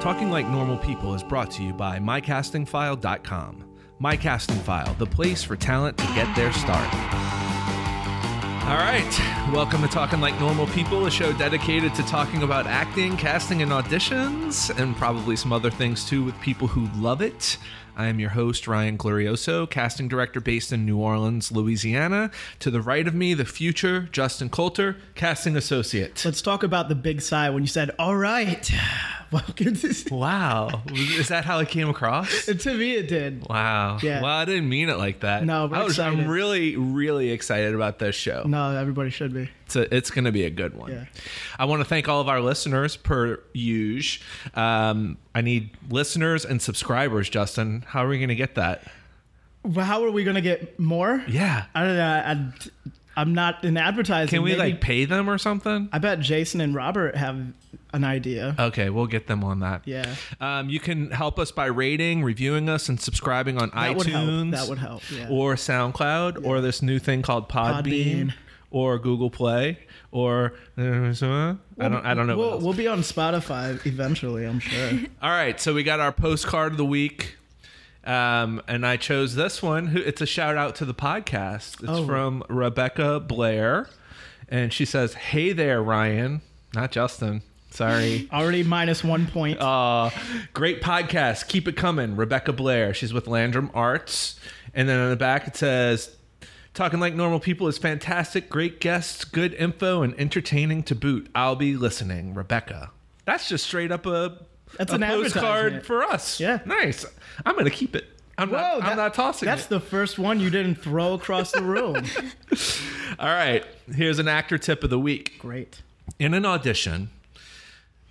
Talking Like Normal People is brought to you by MyCastingFile.com. MyCastingFile, the place for talent to get their start. All right, welcome to Talking Like Normal People, a show dedicated to talking about acting, casting, and auditions, and probably some other things too with people who love it. I am your host, Ryan Glorioso, casting director based in New Orleans, Louisiana. To the right of me, the future, Justin Coulter, casting associate. Let's talk about the big sigh when you said, "All right." Welcome to Wow. Is that how it came across? to me it did. Wow. Yeah. Well, I didn't mean it like that. No, we're I was, I'm really, really excited about this show. No, everybody should be. It's, a, it's going to be a good one. Yeah. I want to thank all of our listeners per usual. Um, I need listeners and subscribers, Justin. How are we going to get that? Well, how are we gonna get more? Yeah. I don't know. I, I'm not in advertising. Can we Maybe- like pay them or something? I bet Jason and Robert have an idea. Okay, we'll get them on that. Yeah. Um, you can help us by rating, reviewing us, and subscribing on That would help. iTunes. That would help, yeah. Or SoundCloud, or this new thing called Podbean, Podbean. or Google Play, or uh, I don't. I don't know. what We'll, else. we'll be on Spotify eventually, I'm sure. All right, so we got our postcard of the week. Um, and I chose this one. It's a shout out to the podcast. It's Oh. from Rebecca Blair. And she says, Hey there, Ryan. Not Justin. Sorry. Already minus one point. Uh, great podcast. Keep it coming. Rebecca Blair. She's with Landrum Arts. And then on the back it says, Talking like normal people is fantastic. Great guests, good info, and entertaining to boot. I'll be listening. Rebecca. That's just straight up a, That's a an postcard for us. Yeah. Nice. I'm going to keep it. I'm, not, I'm not tossing it. That's it. the first one you didn't throw across the room. All right. Here's an actor tip of the week. Great. In an audition,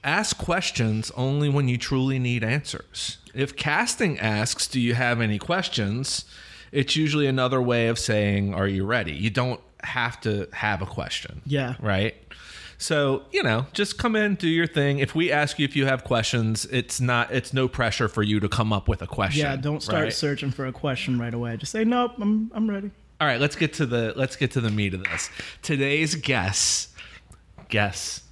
ask questions only when you truly need answers. If casting asks, Do you have any questions? It's usually another way of saying, Are you ready? You don't have to have a question. Yeah. Right? So, you know, just come in, do your thing. If we ask you if you have questions, it's not it's no pressure for you to come up with a question. Yeah, don't start right? searching for a question right away. Just say, nope, I'm, I'm ready. All right, let's get to the let's get to the meat of this. Today's guest, guest,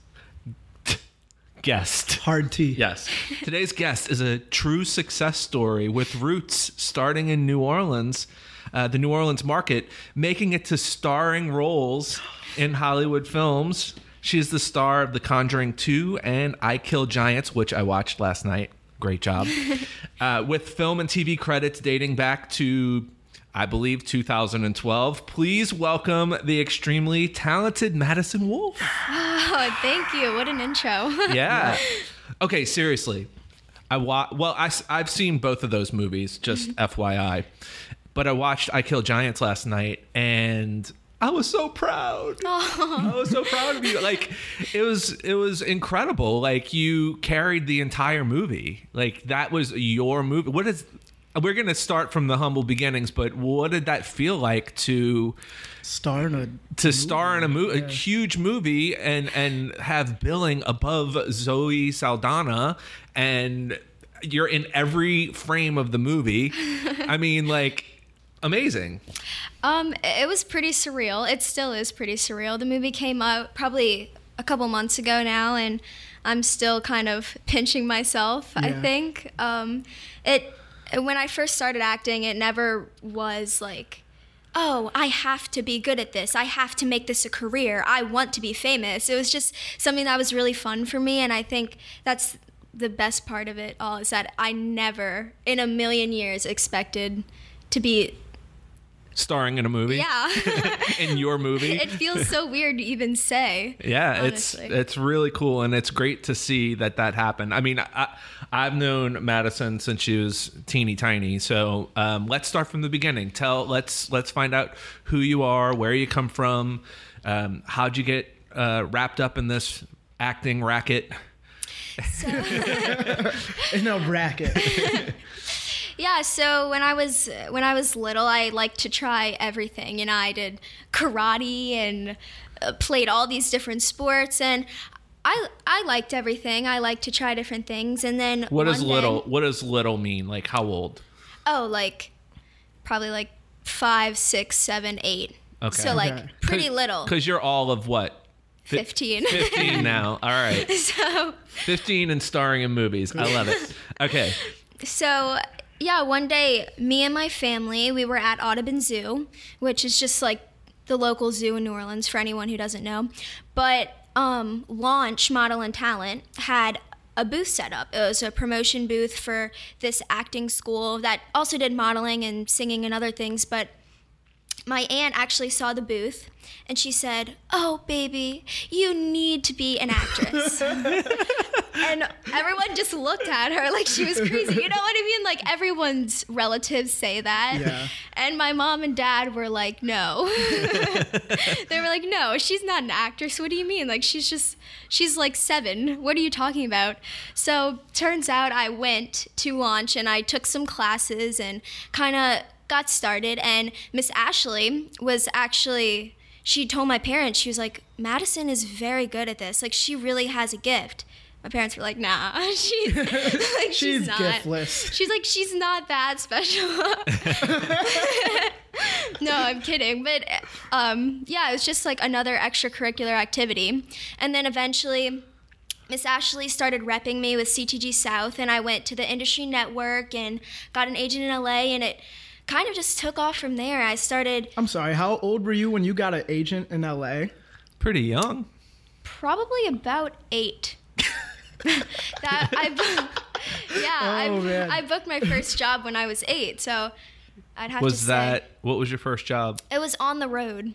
guest. Hard tea. Yes, today's guest is a true success story with roots starting in New Orleans, uh, the New Orleans market, making it to starring roles in Hollywood films. She's the star of The Conjuring 2 and I Kill Giants, which I watched last night. Great job. uh, with film and TV credits dating back to, I believe, 2012. Please welcome the extremely talented Madison Wolfe. Oh, thank you. What an intro. Yeah. okay, seriously. I wa- well, I, have seen both of those movies, just FYI. But I watched I Kill Giants last night and I was so proud. Oh. I was so proud of you. Like it was it was incredible. Like you carried the entire movie. Like that was your movie. What is we're going to start from the humble beginnings, but what did that feel like to Star in a to star in a, mo- a huge movie and and have billing above Zoe Saldana and you're in every frame of the movie. I mean, like amazing. Um, it was pretty surreal. It still is pretty surreal. The movie came out probably a couple months ago now, and I'm still kind of pinching myself. I think um, it when I first started acting, it never was like. Oh, I have to be good at this. I have to make this a career. I want to be famous. It was just something that was really fun for me, and I think that's the best part of it all is that I never in a million years expected to be Starring in a movie. yeah. In your movie. it feels so weird to even say. Yeah, honestly. it's it's really cool, and it's great to see that that happened. I mean, I, I've known Madison since she was teeny tiny. So um, let's start from the beginning. Tell let's let's find out who you are, where you come from, um, how'd you get uh, wrapped up in this acting racket. in a bracket. Yeah, so when I was when I was little, I liked to try everything. You know, I did karate and uh, played all these different sports, and I I liked everything. I liked to try different things, and then What does one day- little What does little mean? Like how old? oh, like probably like five, six, seven, eight. Okay. So like Okay. pretty little. Because you're all of what 15. 15 now. All right. so 15 and starring in movies. I love it. Okay. So, yeah, one day, me and my family, we were at Audubon Zoo, which is just like the local zoo in New Orleans for anyone who doesn't know. But um, Launch Model and Talent had a booth set up. It was a promotion booth for this acting school that also did modeling and singing and other things. But my aunt actually saw the booth and she said, Oh, baby, you need to be an actress. and everyone just looked at her like she was crazy. You know what I mean? Like everyone's relatives say that. Yeah. And my mom and dad were like, No. they were like, No, she's not an actress. What do you mean? Like she's just, she's like seven. What are you talking about? So turns out I went to launch and I took some classes and kind of got started and Miss Ashley was actually she told my parents she was like Madison is very good at this. Like she really has a gift. My parents were like nah she's like she's, She's not. giftless. she's like she's not that special. No i'm kidding but um yeah it was just like another extracurricular activity. And then eventually Miss Ashley started repping me with CTG South, and I went to the industry network and got an agent in LA, and it kind of just took off from there. I started I'm sorry. How old were you when you got an agent in LA? Pretty young. probably about eight. that I, yeah, Oh, I. I booked my first job when I was eight, so I'd have to Was say that what was your first job? it was on the road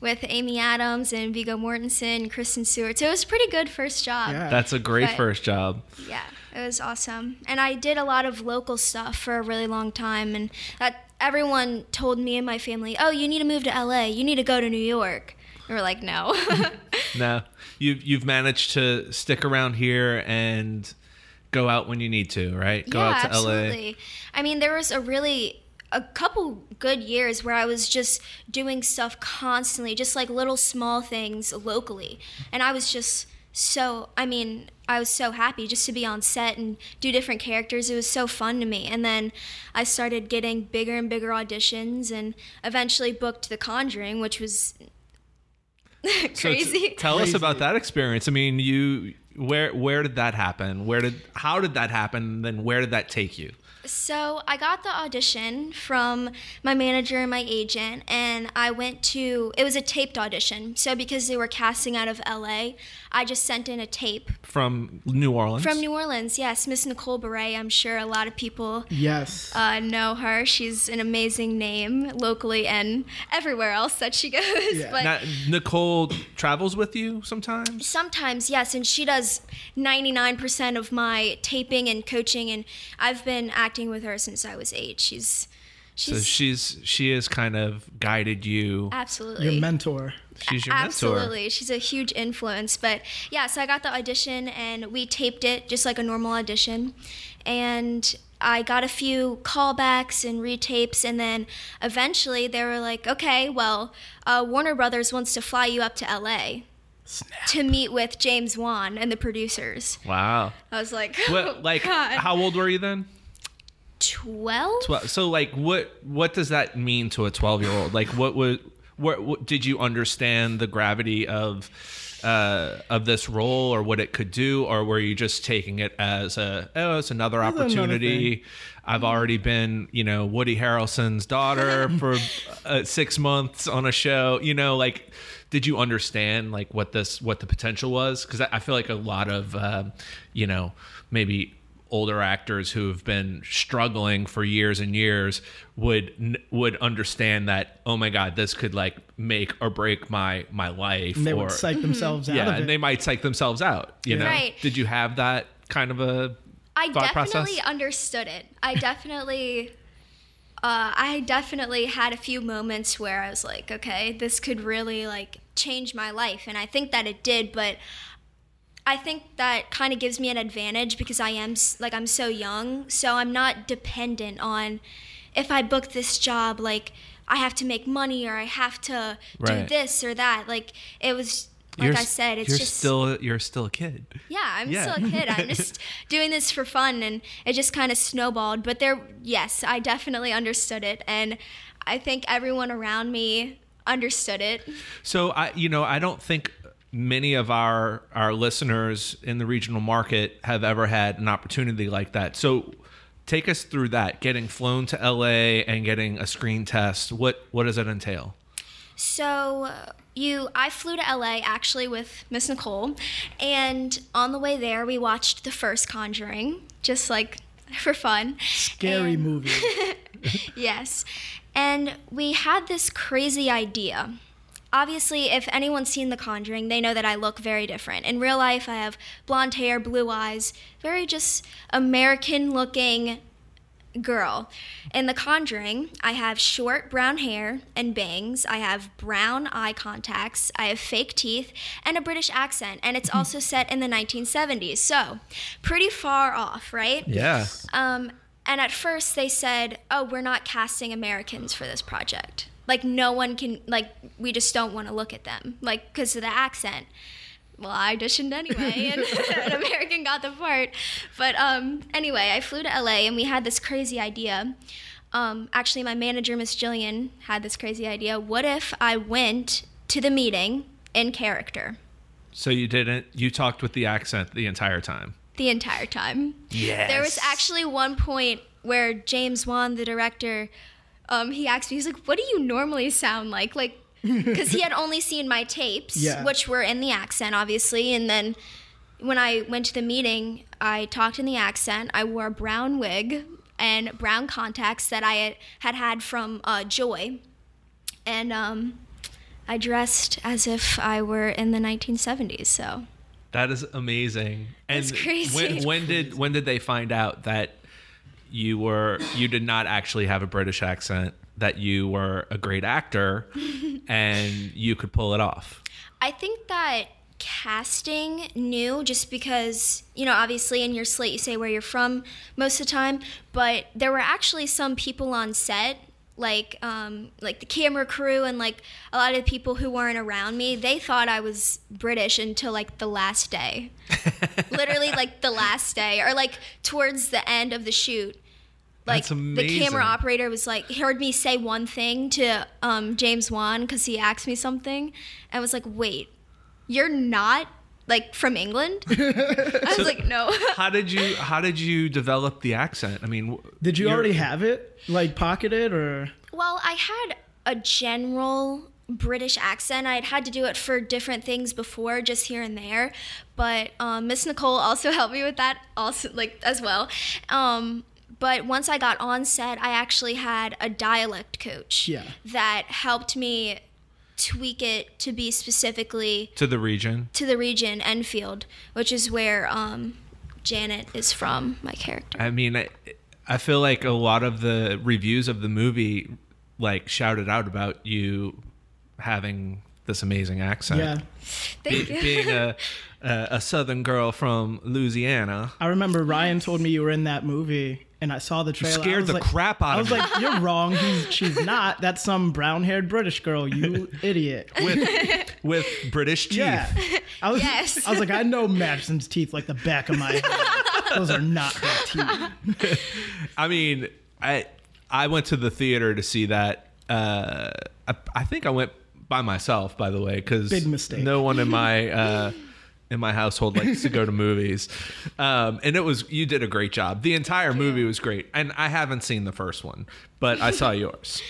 with Amy Adams and Viggo Mortensen, Kristen Stewart. So it was a pretty good first job. Yeah. That's a great But- first job. Yeah, it was awesome. And I did a lot of local stuff for a really long time and that everyone told me and my family, "Oh, you need to move to LA. You need to go to New York." And we're like, "No." No. You've you've managed to stick around here and go out when you need to, right? Go yeah, out to absolutely. I mean, there was a really a couple good years where I was just doing stuff constantly, just like little small things locally. And I was just so I mean, I was so happy just to be on set and do different characters. It was so fun to me. And then I started getting bigger and bigger auditions and eventually booked The Conjuring, which was So t- crazy. tell us about that experience. I mean, you where where did that happen? Where did how did that happen? And then where did that take you? So I got the audition from my manager and my agent, and I went to. It was a taped audition. So because they were casting out of LA, I just sent in a tape From New Orleans. from New Orleans. Yes, Miss Nicole Beret. I'm sure a lot of people Yes. uh, know her. She's an amazing name locally and everywhere else that she goes. Yeah. But Now, Nicole travels with you sometimes. Sometimes, yes, and she does 99% of my taping and coaching, and I've been acting with her since I was eight. She's, So she's she's she has kind of guided you. absolutely Your mentor. She's your mentor. Absolutely. She's a huge influence. But yeah, so I got the audition and we taped it just like a normal audition. And I got a few callbacks and retapes. And then eventually they were like, okay, well, uh, Warner Brothers wants to fly you up to LA to meet with James Wan and the producers. Wow. I was like, What oh, like God. how old were you then? 12? Well, so like what what does that mean to a 12 year old? Like what would what, what did you understand the gravity of uh, of this role or what it could do, or were you just taking it as a oh it's another another opportunity? I've already been you know Woody Harrelson's daughter for uh, six months on a show. You know like did you understand like what this what the potential was? Because I, I feel like a lot of uh, you know maybe older actors who have been struggling for years and years would would understand that oh my god this could like make or break my my life And they or would psych themselves out yeah of and they might psych themselves out you know Right. did you have that kind of a I thought definitely process? understood it. I definitely, uh, I definitely had a few moments where I was like, okay, this could really like change my life, and I think that it did. But I think that kind of gives me an advantage because I am like I'm so young, so I'm not dependent on if I book this job like. I have to make money, or I have to do this or that. Like it was, like you're, I said, it's you're just still you're still a kid yeah, I'm Yeah. still a kid. I'm just doing this for fun, and it just kind of snowballed. But there, yes, I definitely understood it, and I think everyone around me understood it. So I, you know, I don't think many of our our listeners in the regional market have ever had an opportunity like that. So take us through that getting flown to LA and getting a screen test. What what does it entail? So you, I flew to LA actually with Miss Nicole, and on the way there we watched the first Conjuring, just like for fun. Scary And- movie. Yes. And we had this crazy idea. Obviously, if anyone's seen The Conjuring, they know that I look very different. In real life, I have blonde hair, blue eyes, very just American looking girl. In The Conjuring, I have short brown hair and bangs. I have brown eye contacts. I have fake teeth and a British accent. And it's also set in the 1970s. So, pretty far off, right? Yeah. Um, and at first they said, "Oh, we're not casting Americans for this project. Like no one can. Like we just don't want to look at them. Like because of the accent." Well, I auditioned anyway, and an American got the part. But um, anyway, I flew to LA, and we had this crazy idea. Um, actually, my manager, Miss Jillian, had this crazy idea. What if I went to the meeting in character So you didn't you talked with the accent the entire time. the entire time? Yes. There was actually one point where James Wan, the director, um, he asked me, he's like, "What do you normally sound like?" Like, because he had only seen my tapes, Yeah. which were in the accent, obviously, and then when I went to the meeting, I talked in the accent. I wore a brown wig and brown contacts that I had had, had from uh, Joy, and um, I dressed as if I were in the 1970s. So. That is amazing. And That's crazy. When, when did when did they find out that you were you did not actually have a British accent? That you were a great actor and you could pull it off. I think that casting knew just because, you know, obviously in your slate you say where you're from most of the time, but there were actually some people on set like um, like the camera crew and like a lot of the people who weren't around me they thought i was british until like the last day. Literally like the last day or like towards the end of the shoot. Like the camera operator was like heard me say one thing to um, James Wan because he asked me something, and was like, "Wait, you're not like from England?" I was like, "No." How did you how did you develop the accent? I mean, Did you you're- already have it like pocketed or? well, I had a general British accent. I had had to do it for different things before, just here and there. But um, Miss Nicole also helped me with that, also like as well. Um, but once I got on set, I actually had a dialect coach Yeah. that helped me tweak it to be specifically to the region? to the region Enfield, which is where um, Janet is from, my character. I mean, I, I feel like a lot of the reviews of the movie like shouted out about you having this amazing accent. Yeah. Thank Be- you. being a, a a southern girl from Louisiana. I remember Ryan told me you were in that movie, and I saw the trailer. I scared was the like- crap out of me. I of was me. like, "You're wrong. He's, she's not. That's some brown-haired British girl. You idiot." with with British teeth. Yeah. I was, Yes. I was like, I know Madison's teeth like the back of my hand. Those are not her teeth. I mean, I I went to the theater to see that. Uh, I, I think I went by myself, by the way, because Big mistake. No one in my uh, in my household likes to go to movies, um, and it was you did a great job. The entire movie was great, and I haven't seen the first one, but I saw yours.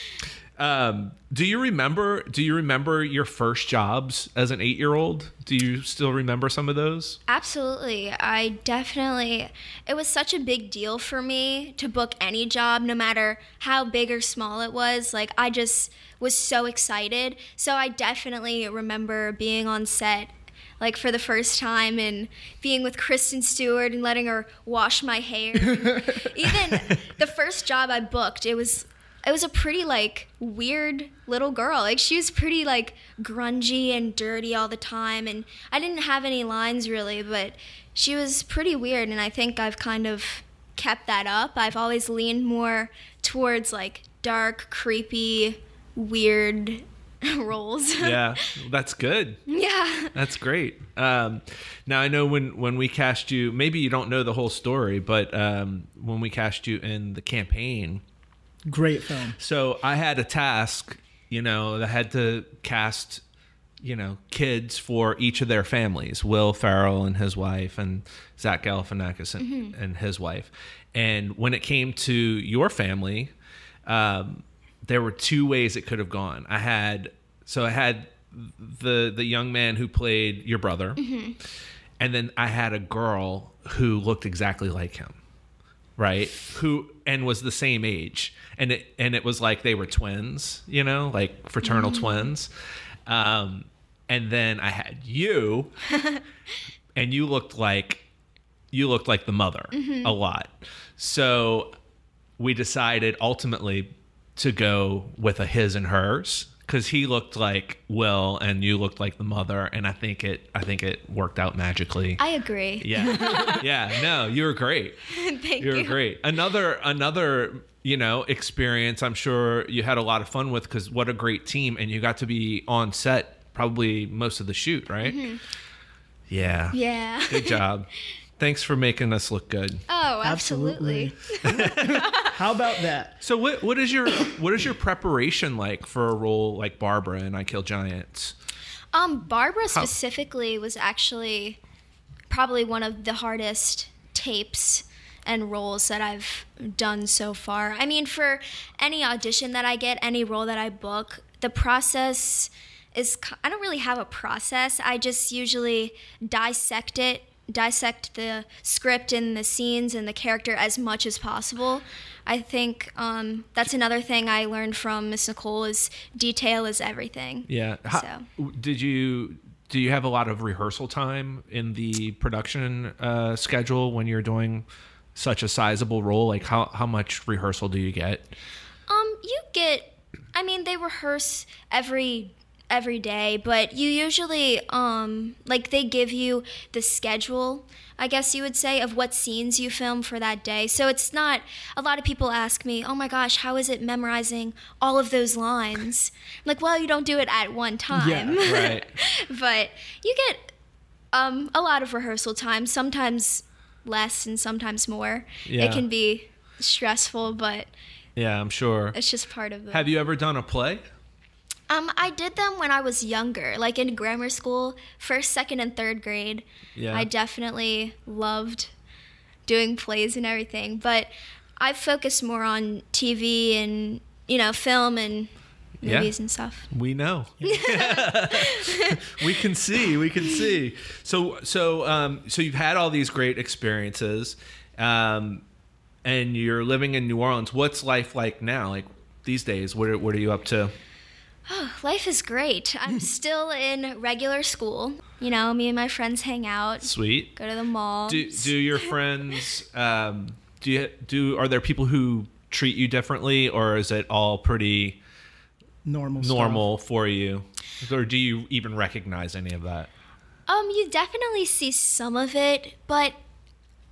Um, do you remember? Do you remember your first jobs as an eight year old? Do you still remember some of those? Absolutely. I definitely, it was such a big deal for me to book any job, no matter how big or small it was. Like, I just was so excited. So, I definitely remember being on set. Like for the first time and being with Kristen Stewart and letting her wash my hair. Even the first job I booked, it was it was a pretty like weird little girl. Like she was pretty like grungy and dirty all the time and I didn't have any lines really, but she was pretty weird and I think I've kind of kept that up. I've always leaned more towards like dark, creepy, weird roles. Yeah, that's good. yeah. That's great. Um, now I know when when we cast you, maybe you don't know the whole story, but um, when we cast you in the campaign, Great film. so I had a task, you know, I had to cast you know kids for each of their families will ferrell and his wife and zach galifianakis and, and his wife. And when it came to your family um, there were two ways it could have gone. I had so i had the the young man who played your brother. And then i had a girl who looked exactly like him right who and was the same age. And it and it was like they were twins you know like fraternal twins. Um and then i had you and you looked like you looked like the mother a lot. So we decided ultimately to go with a his and hers because he looked like will and you looked like the mother and i think it i think it worked out magically I agree. yeah yeah no you were great Thank you're you. great. Another another you know experience. I'm sure you had a lot of fun with because what a great team, and you got to be on set probably most of the shoot, right? Yeah. Mm-hmm. Yeah. Good job. Thanks for making us look good. Oh, absolutely. How about that? So what what is your what is your preparation like for a role like Barbara in I Kill Giants? Um, Barbara specifically was actually probably one of the hardest tapes and roles that I've done so far. I mean, for any audition that I get, any role that I book, the process is I don't really have a process. I just usually dissect it, dissect the script and the scenes and the character as much as possible. I think um, that's another thing I learned from Miss Nicole is detail is everything. Yeah. How- So. Did you do you have a lot of rehearsal time in the production uh, schedule when you're doing such a sizable role? Like how how much rehearsal do you get? Um, you get. I mean, they rehearse every every day, but you usually um like they give you the schedule, I guess you would say, of what scenes you film for that day. So it's not. A lot of people ask me, "Oh my gosh, how is it memorizing all of those lines?" I'm like, well, you don't do it at one time. Yeah, Right. but you get um a lot of rehearsal time. Sometimes less and sometimes more. Yeah. It can be stressful, but Yeah, I'm sure. it's just part of the. Have you ever done a play? Um, I did them when I was younger, like in grammar school, first, second, and third grade. Yeah. I definitely loved doing plays and everything, but I focused more on TV and you know film and Yeah. movies and stuff. We know. we can see. We can see. So so um so you've had all these great experiences, um, and you're living in New Orleans. What's life like now? Like these days, what are, what are you up to? Life is great. I'm still in regular school. You know, me and my friends hang out, Sweet. go to the mall. Do do your friends um do you do are there people who treat you differently or is it all pretty Normal. stuff. normal for you? Or do you even recognize any of that? Um, you definitely see some of it, but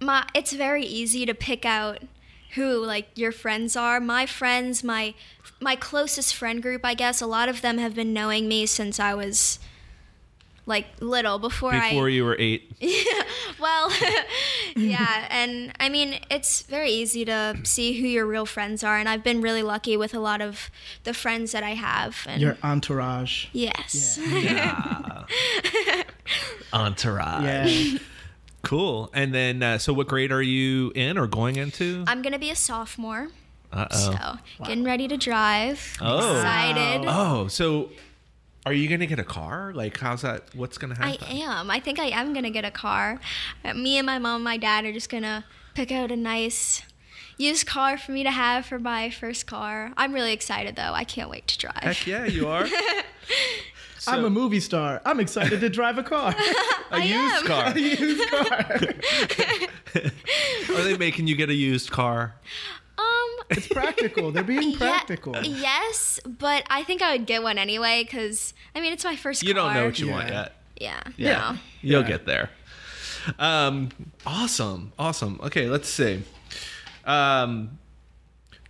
my it's very easy to pick out who like your friends are. My friends, my my closest friend group, I guess, a lot of them have been knowing me since I was like little before, Before I you were eight. yeah. well yeah and i mean it's very easy to see who your real friends are and i've been really lucky with a lot of the friends that i have and Your entourage. yes Yeah. Entourage. Yeah. Cool. And then, uh, so what grade are you in or going into? i'm gonna be a sophomore Uh oh. So, oh. getting ready to drive. Oh. Excited. Oh, so are you gonna get a car? Like, how's that? What's gonna happen? I am. I think I am going to get a car. Uh, Me and my mom and my dad are just going to pick out a nice used car for me to have for my first car. I'm really excited though. I can't wait to drive. Heck yeah, you are. I'm a movie star. I'm excited to drive a car. a used am. car. Used car. Are they making you get a used car? Um It's practical. They're being yeah, practical. yes, but I think I would get one anyway cuz I mean it's my first You car. don't know what you Yeah. want yet. Yeah. Yeah. No. You'll Yeah. get there. Um, awesome. Awesome. Okay, let's see. Um,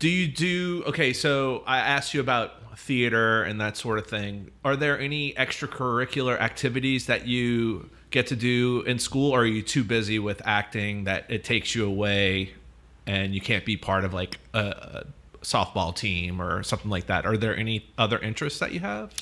do you do okay? So I asked you about theater and that sort of thing. Are there any extracurricular activities that you get to do in school, or are you too busy with acting that it takes you away and you can't be part of like a, softball team or something like that. Are there any other interests that you have?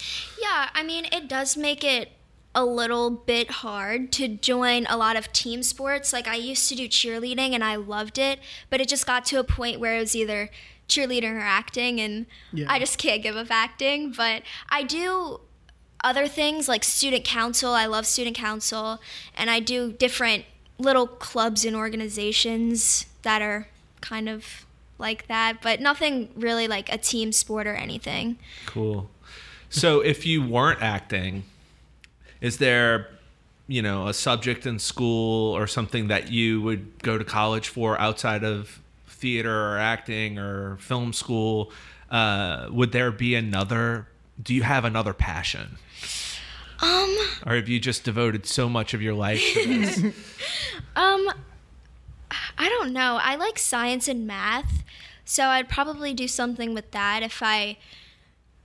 Yeah, I mean, it does make it a little bit hard to join a lot of team sports. Like, I used to do cheerleading and I loved it, but it just got to a point where it was either cheerleading or acting, and Yeah. I just can't give up acting. But I do other things like student council. I love student council, and I do different little clubs and organizations that are kind of like that, but nothing really like a team sport or anything. Cool. So if you weren't acting, is there, you know, a subject in school or something that you would go to college for outside of theater or acting or film school? Uh, would there be another? Do you have another passion? Um, Or have you just devoted so much of your life to this? Um, I don't know. I like science and math, so I'd probably do something with that if I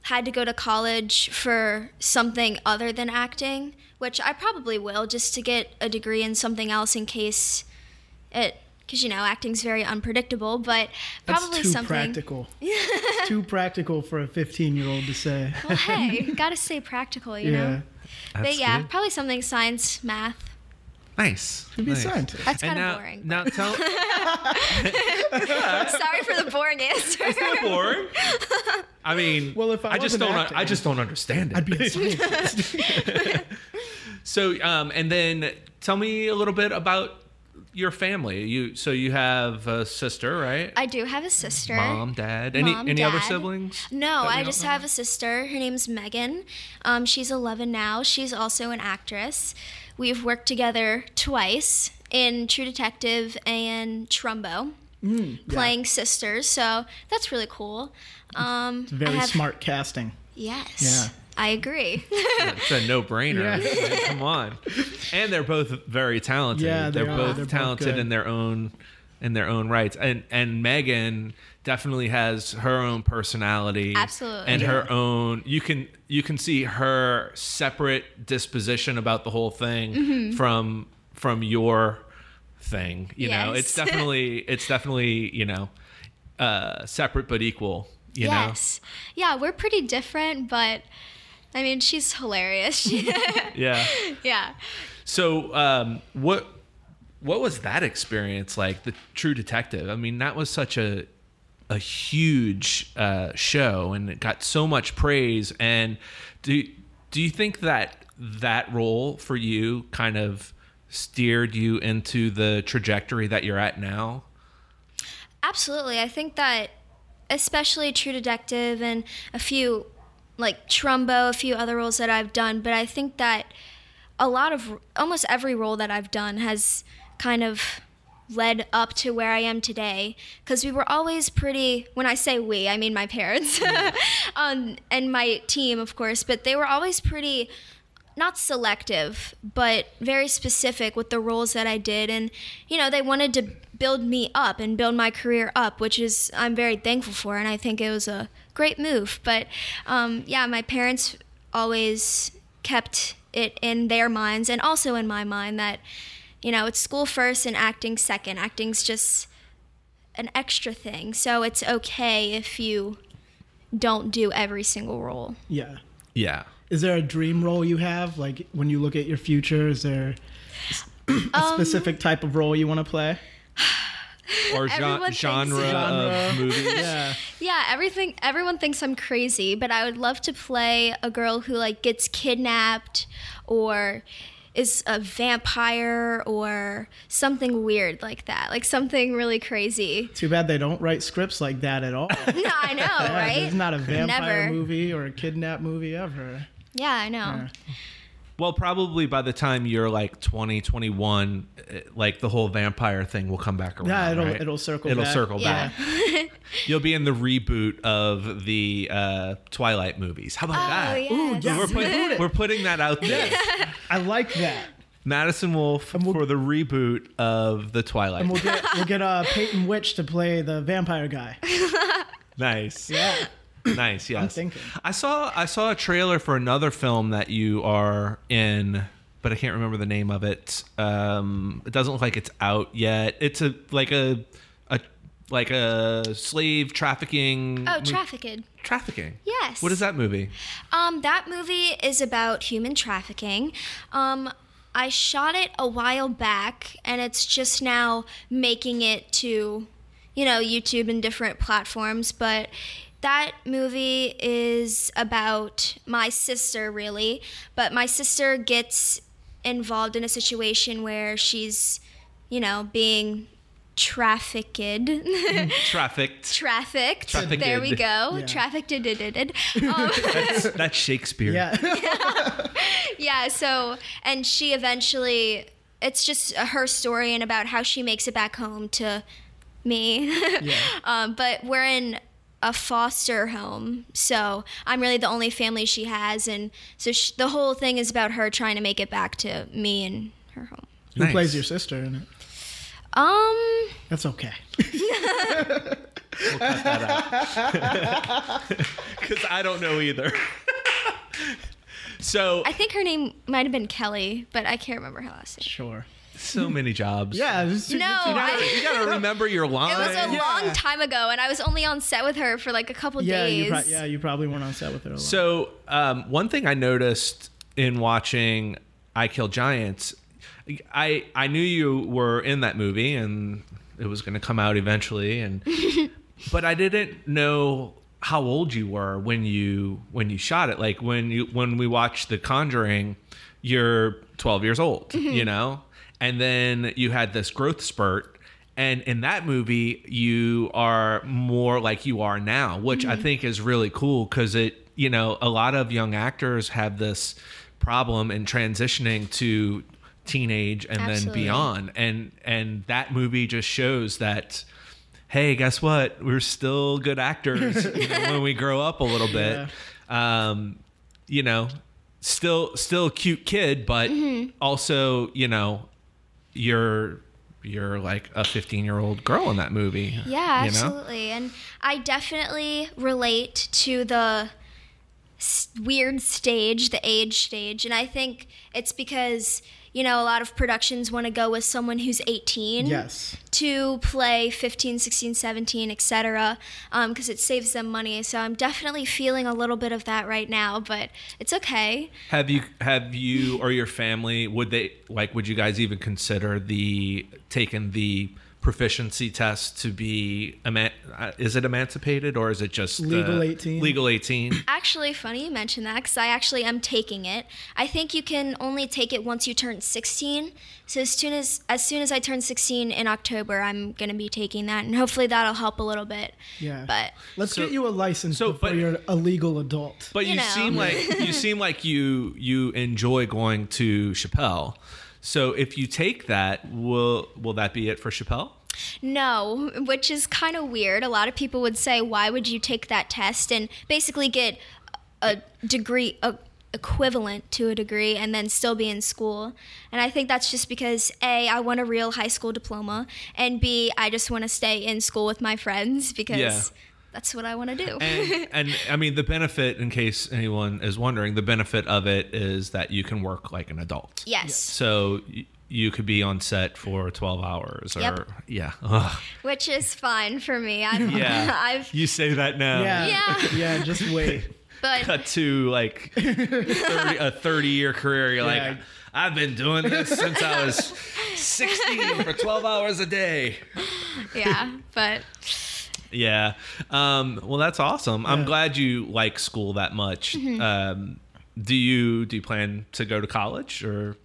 had to go to college for something other than acting, which I probably will just to get a degree in something else in case it because you know acting's very unpredictable, but That's probably too something. practical. It's too practical for a 15 year old to say. Well, hey, gotta stay practical, you yeah. know. That's but yeah, good. probably something science, math. nice. To be a nice. scientist. That's And kind of now, boring. now tell. Sorry for the boring answer. boring. I mean, Well, if I I just don't, acting, I just don't understand it. I'd be a scientist. So, um, and then tell me a little bit about your family. You, so you have a sister, right? I do have a sister. Mom, dad. Any Mom, any other siblings? No, I just know? have a sister. Her name's Megan. Um, she's 11 now. She's also an actress. We've worked together twice in True Detective and Trumbo, Mm, yeah. playing sisters. So that's really cool. Um, It's very have- smart casting. Yes. Yeah. I agree. It's a no-brainer. Yeah. Like, Come on. And they're both very talented. Yeah, they they're are. both They're talented good. in their own in their own rights. And and Megan definitely has her own personality. Absolutely. And her own you can you can see her separate disposition about the whole thing Mm-hmm. from from your thing. You know, it's definitely it's definitely, you know, uh separate but equal, you know. Yeah, we're pretty different, but I mean, she's hilarious. Yeah. yeah. So, um, what what was that experience like? The True Detective. I mean, that was such a a huge uh, show, and it got so much praise. And do do you think that that role for you kind of steered you into the trajectory that you're at now? Absolutely. I think that especially True Detective and a few like Trumbo, a few other roles that I've done, but I think that a lot of almost every role that I've done has kind of led up to where I am today because we were always pretty when I say we, I mean my parents um, and my team of course, but they were always pretty not selective, but very specific with the roles that I did. And, you know, they wanted to build me up and build my career up, which is, I'm very thankful for. And I think it was a great move. But, um, yeah, my parents always kept it in their minds and also in my mind that, you know, it's school first and acting second. Acting's just an extra thing. So it's okay if you don't do every single role. Yeah. Yeah. Is there a dream role you have? Like when you look at your future, is there a Um, specific type of role you want to play? Or gen- genre, Genre. of movies? Yeah. Yeah, everything everyone thinks I'm crazy, but I would love to play a girl who like gets kidnapped or is a vampire or something weird like that. Like something really crazy. Too bad they don't write scripts like that at all. No, I know, Yeah, right? There's not a vampire Never. movie or a kidnap movie ever. Yeah, I know. Yeah. Well, probably by the time you're like 20, 21, eh, like the whole vampire thing will come back around. Yeah, it'll right? it'll circle. It'll back. circle Yeah. back. You'll be in the reboot of the uh, Twilight movies. How about Oh, that? yes. Ooh, yeah. We're, putting, we're putting that out there. I like that. Madison Wolfe we'll- for the reboot of the Twilight. And we'll get we'll get uh, Peyton Witch to play the vampire guy. nice. Yeah. Nice, yes. thinking. I saw I saw a trailer for another film that you are in, but I can't remember the name of it. Um, it doesn't look like it's out yet. It's a like a a like a slave trafficking. Oh, mo- Trafficked. trafficking. Yes. What is that movie? Um, that movie is about human trafficking. Um, I shot it a while back, and it's just now making it to, you know, YouTube and different platforms. But that movie is about my sister, really. But my sister gets involved in a situation where she's, you know, being trafficked. Trafficked. Trafficked. Trafficked. There we go. Yeah. Trafficked. Um, That's, that's Shakespeare. Yeah. yeah so and she eventually it's just her story and about how she makes it back home to me Yeah. um, but we're in a foster home so i'm really the only family she has and so sh- the whole thing is about her trying to make it back to me and her home Who Nice. plays your sister in it? um That's okay. Because I don't know either. so i think her name might have been kelly but i can't remember her last name Sure. So many jobs. Yeah. it's- no You gotta, I, you gotta remember your it was a Yeah. long time ago and i was only on set with her for like a couple Yeah, days you pro- yeah, you probably weren't on set with her a lot. So, um, one thing I noticed in watching I Kill Giants, I I knew you were in that movie and it was going to come out eventually, and but I didn't know how old you were when you when you shot it. Like when you when we watched The Conjuring, you're 12 years old, you know, and then you had this growth spurt. And in that movie, you are more like you are now, which I think is really cool because it, you know, a lot of young actors have this problem in transitioning to teenage and Absolutely. then beyond. And and that movie just shows that hey, guess what? We're still good actors you know, when we grow up a little bit. Um, you know, still still a cute kid, but Mm-hmm. also, you know, you're you're like a 15 year old girl in that movie. Yeah, you know? absolutely. And I definitely relate to the weird stage, the age stage. And I think it's because, you know, a lot of productions want to go with someone who's 18 yes. to play 15, 16, 17, etc. because um, it saves them money. So I'm definitely feeling a little bit of that right now, but it's okay. Have you have you or your family would they like would you guys even consider the taking the proficiency test to be eman- uh, is it emancipated or is it just Legal 18? legal 18 Actually, funny you mention that because I actually am taking it. I think you can only take it once you turn 16. So as soon as as soon as I turn 16 in October, I'm gonna be taking that, and hopefully that'll help a little bit. Yeah. But Let's So- get you a license so, before but- you're a legal adult. But you, You know. seem like you seem like you you enjoy going to Chapelle. So if you take that, will will that be it for Chapelle? no, which is kind of weird. A lot of people would say, "Why would you take that test and basically get a degree, a equivalent to a degree, and then still be in school?" And I think that's just because a, I want a real high school diploma, and b, I just want to stay in school with my friends because Yeah. That's what I want to do. And and I mean the benefit, in case anyone is wondering, the benefit of it is that you can work like an adult. yes, So y- you could be on set for twelve hours, or Yep. yeah, Ugh. which is fine for me. I'm, yeah. I've, you say that now. yeah. Yeah. Yeah, just wait. but Cut to like 30, a thirty-year career. You're Yeah. like, I've been doing this since I was sixteen for twelve hours a day. yeah, but Yeah. Um, well, that's awesome. I'm glad you like school that much. Mm-hmm. Um, do you do you plan to go to college or?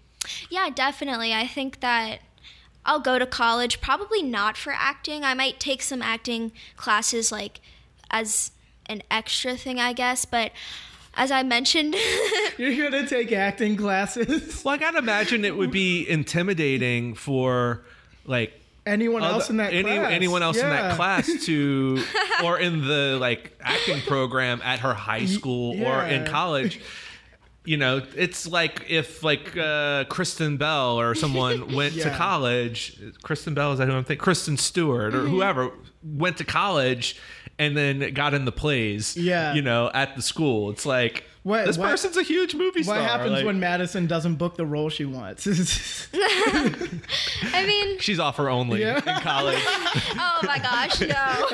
Yeah, definitely. I think that I'll go to college, probably not for acting. I might take some acting classes like as an extra thing, I guess, but as I mentioned, You're gonna take acting classes. Well, I gotta imagine it would be intimidating for like Anyone other- else in that any, class? anyone else in that class to or in the like acting program at her high school or in college you know it's like if like uh, kristen bell or someone went to college kristen bell is that who i'm thinking kristen stewart Mm-hmm. or whoever went to college and then got in the plays Yeah. you know at the school it's like What, this what- person's a huge movie star. What happens like- when Madison doesn't book the role she wants? I mean, she's offer only Yeah. in college? oh my gosh, no.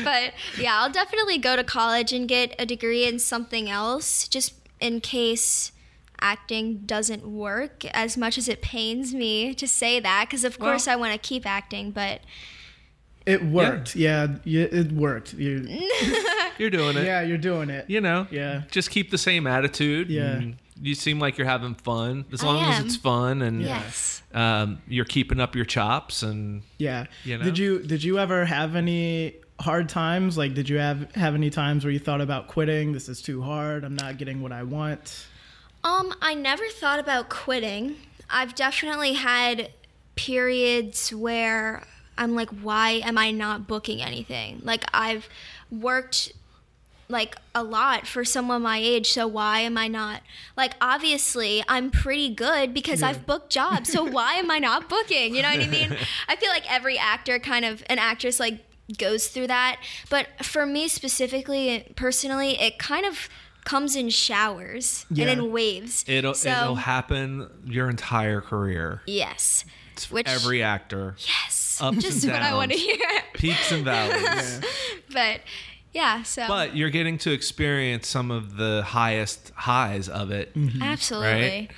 but yeah, I'll definitely go to college and get a degree in something else just in case acting doesn't work as much as it pains me to say that because of course I want to keep acting, but it worked. Yeah, yeah it worked. You, You're doing it. yeah, you're doing it. You know. Yeah. Just keep the same attitude. Yeah. You seem like you're having fun as I long as it's fun and yes. um, you're keeping up your chops and Yeah. You know? Did you did you ever have any hard times? Like, did you have have any times where you thought about quitting? This is too hard. I'm not getting what I want. Um, I never thought about quitting. I've definitely had periods where I'm like, why am I not booking anything? Like I've worked like a lot for someone my age, so why am I not? Like obviously I'm pretty good because I've booked jobs, so why am I not booking? You know what I mean? I feel like every actor kind of an actress like goes through that, but for me specifically personally, it kind of comes in showers Yeah. and in waves. it'll so, it'll happen your entire career. Yes. It's Which every actor. yes, ups just and what I want to hear. Peaks and valleys. But yeah, so But you're getting to experience some of the highest highs of it, absolutely. right?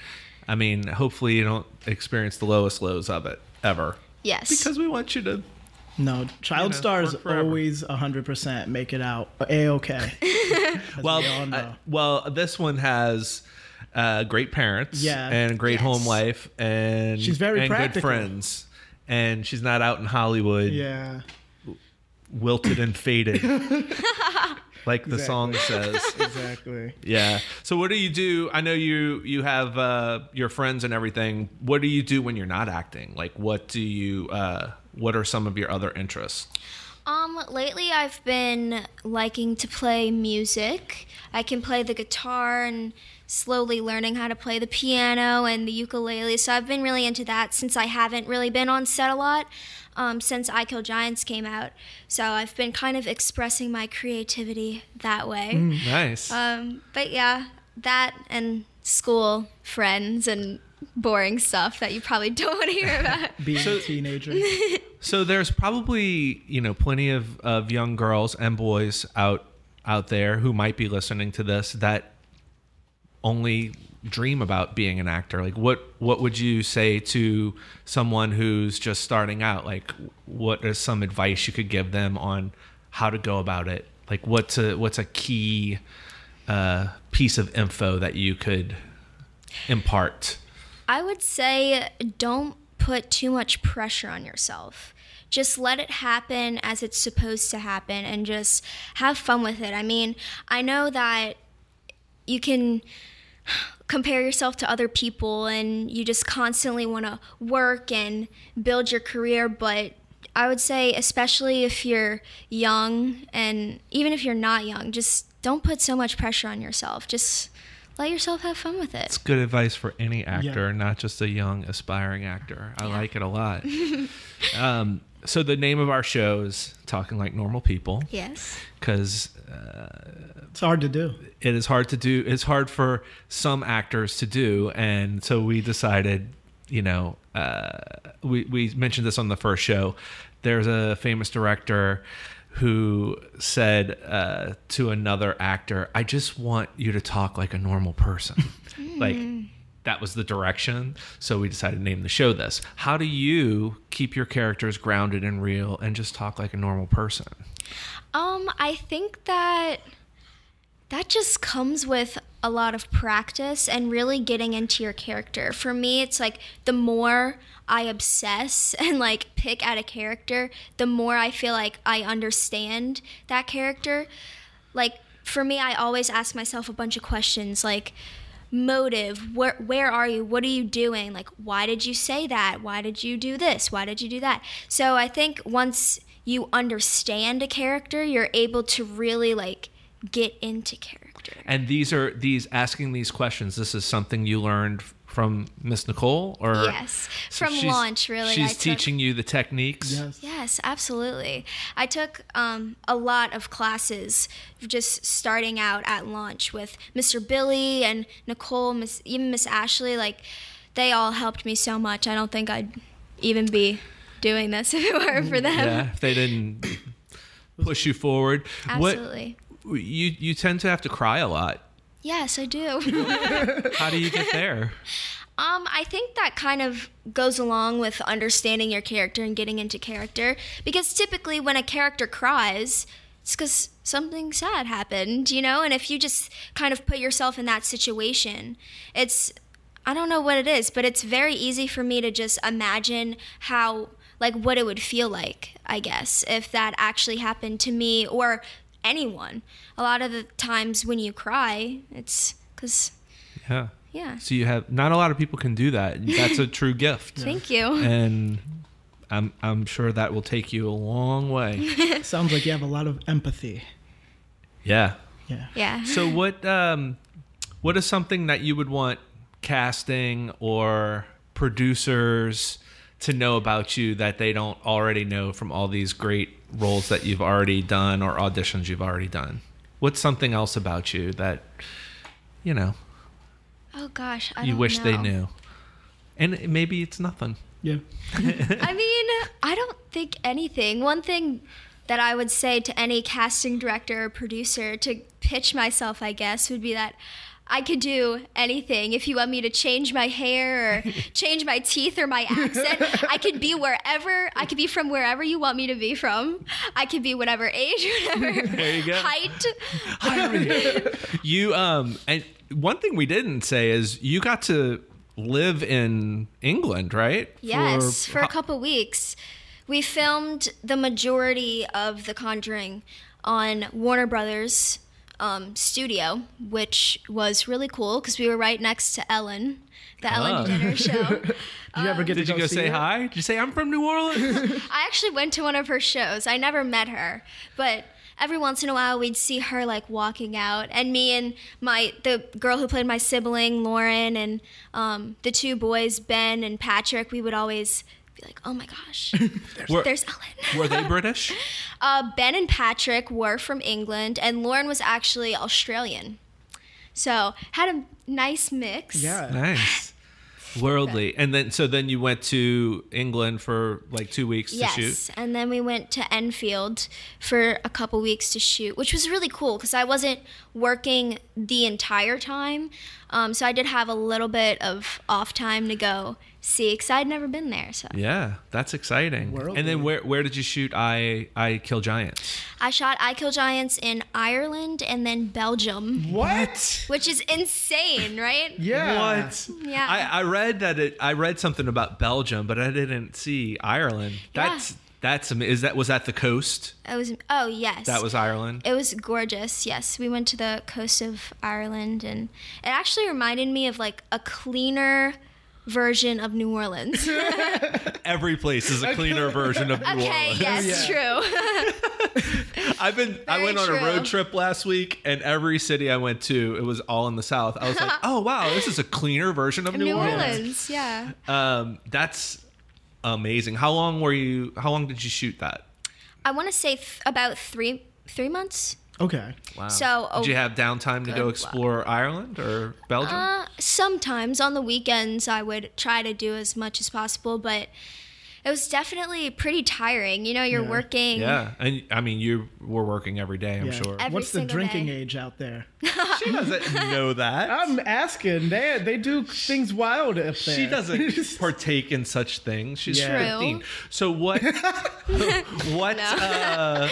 I mean, hopefully you don't experience the lowest lows of it ever. Yes. Because we want you to No, child know, stars always 100% make it out a okay. well, we uh, well, this one has uh, great parents, Yeah. and a great Yes. home life, and She's very and good friends, and she's not out in Hollywood, yeah. wilted and faded, like the song says. Exactly. Yeah. So what do you do? I know you you have uh, your friends and everything. What do you do when you're not acting? Like, what do you? Uh, what are some of your other interests? Um, lately I've been liking to play music. I can play the guitar and slowly learning how to play the piano and the ukulele. So I've been really into that since I haven't really been on set a lot um, since I Kill Giants came out. So I've been kind of expressing my creativity that way. Nice. Um, but yeah, that and school, friends, and boring stuff that you probably don't want to hear about. Being a teenager. So there's probably you know plenty of, of young girls and boys out out there who might be listening to this that only dream about being an actor. Like what what would you say to someone who's just starting out? Like what is some advice you could give them on how to go about it? Like what's a what's a key uh, piece of info that you could impart? I would say don't put too much pressure on yourself. Just let it happen as it's supposed to happen and just have fun with it. I mean, I know that you can compare yourself to other people and you just constantly want to work and build your career, but I would say, especially if you're young and even if you're not young, just don't put so much pressure on yourself. Just let yourself have fun with it. It's good advice for any actor, not just a young aspiring actor. I like it a lot. um, so the name of our show is Talking Like Normal People Yes. because It's hard to do. it is hard to do. It's hard for some actors to do, and so we decided, you know, uh, we we mentioned this on the first show. There's a famous director who said uh, to another actor, "I just want you to talk like a normal person." like that was the direction. So we decided to name the show this. How do you keep your characters grounded and real and just talk like a normal person? Um, I think that that just comes with a lot of practice and really getting into your character. For me, it's like the more I obsess and like pick at a character, the more I feel like I understand that character. Like for me, I always ask myself a bunch of questions like motive where where are you? What are you doing? Like why did you say that? Why did you do this? Why did you do that? So i think once you understand a character you're able to really like get into character And these are these asking these questions. This is something you learned from Miss Nicole, or Yes, So from she's- launch, really. She's I took- teaching you the techniques. Yes. Yes, absolutely. I took um, a lot of classes just starting out at launch with Mr. Billy and Nicole, Miss, even Miss Ashley. Like, they all helped me so much. I don't think I'd even be doing this if it weren't for them. Yeah, if they didn't push you forward. Absolutely. What you you tend to have to cry a lot. Yes, I do. How do you get there? Um, I think that kind of goes along with understanding your character and getting into character. Because typically, when a character cries, it's because something sad happened, you know? And if you just kind of put yourself in that situation, it's, I don't know what it is, but it's very easy for me to just imagine how, like, what it would feel like, I guess, if that actually happened to me or anyone. A lot of the times when you cry, it's because, Yeah. yeah. So you have not a lot of people can do that. That's a true gift. Thank you. And I'm I'm sure that will take you a long way. Sounds like you have a lot of empathy. Yeah. Yeah. Yeah. So what um what is something that you would want casting or producers to know about you that they don't already know from all these great roles that you've already done or auditions you've already done? What's something else about you that you know Oh gosh, I you don't wish they knew? And maybe it's nothing. Yeah. I mean, I don't think anything. One thing that I would say to any casting director or producer to pitch myself, I guess, would be that I could do anything. If you want me to change my hair or change my teeth or my accent, I could be wherever. I could be from wherever you want me to be from. I could be whatever age, whatever There you go. height. You um and one thing we didn't say is you got to live in England, right? Yes, for, how- a couple weeks. We filmed the majority of The Conjuring on Warner Brothers um, studio, which was really cool because we were right next to Ellen, the Ellen Oh. DeGeneres show. Did you ever get Did to you go see say her? hi? Did you say I'm from New Orleans? I actually went to one of her shows. I never met her, but every once in a while we'd see her like walking out, and me and my the girl who played my sibling Lauren and um, the two boys Ben and Patrick, we would always be like, "Oh my gosh, there's, Were- there's Ellen." Were they British? Uh, ben and Patrick were from England, and Lauren was actually Australian. So had a nice mix. Yeah. Nice. Worldly. And then so then you went to England for like 2 weeks to Yes, shoot. and then we went to Enfield for a couple weeks to shoot, which was really cool because I wasn't working the entire time, um, so I did have a little bit of off time to go see because I'd never been there. So Yeah, that's exciting. Worldly. And then where where did you shoot I I Kill Giants? I shot I Kill Giants in Ireland and then Belgium, What? which is insane, right? Yeah. What? Yeah. I, I read that it. I read something about Belgium, but I didn't see Ireland. Yeah. That's that's ama- is that was that the coast? It was oh yes. That was Ireland. It was gorgeous. Yes, we went to the coast of Ireland, and it actually reminded me of like a cleaner version of New Orleans. Every place is a cleaner version of New okay, Orleans. Okay, yes, true. I've been. I Very went on a road trip last week, and every city I went to, it was all in the South. I was like, "Oh wow, this is a cleaner version of New, New Orleans." Orleans, yeah. Um, that's amazing. How long were you? How long did you shoot that? I want to say th- about three three months. Okay. Wow. So, did you oh, have downtime to go good explore Ireland or Belgium? Uh, sometimes on the weekends, I would try to do as much as possible, but it was definitely pretty tiring. You know, you're Yeah. working. yeah, and I mean, you were working every day. I'm Yeah. sure. Every What's the drinking day. age out there? she doesn't know that. I'm asking. They they do things wild up there. She doesn't partake in such things. She's Yeah. True. 15. So what? what? Uh,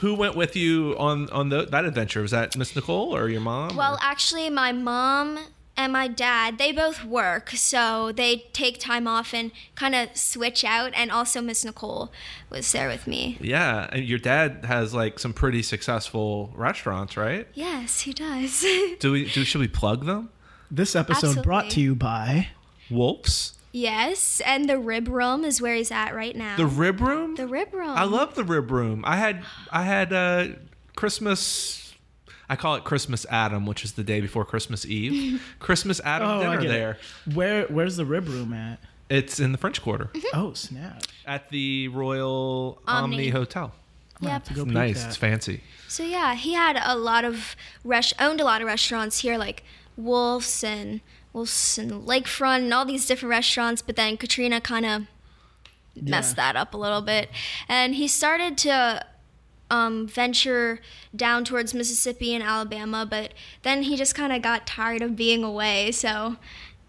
who went with you on on the, that adventure? Was that Miss Nicole or your mom? Well, or- actually, my mom and my dad, they both work, so they take time off and kind of switch out. And also, Miss Nicole was there with me. yeah, and your dad has like some pretty successful restaurants, right? Yes, he does. Do we? Do should we plug them? This episode brought to you by Wolfe's, yes, and the rib room is where he's at right now. the Rib Room. The rib room. I love the Rib Room. I had I had uh, Christmas I call it Christmas Adam, which is the day before Christmas Eve. Christmas Adam Oh, dinner get it. there. Where where's the rib room at? It's in the French Quarter mm-hmm. Oh snap! at the Royal Omni, Omni. Hotel. I'm Yep. to go peek Nice, that. it's fancy. So yeah, he had a lot of res- owned a lot of restaurants here, like Wolfe's and Wolfe's and Lakefront and all these different restaurants. But then Katrina kind of messed that up a little bit, and he started to um, venture down towards Mississippi and Alabama. But then he just kind of got tired of being away, so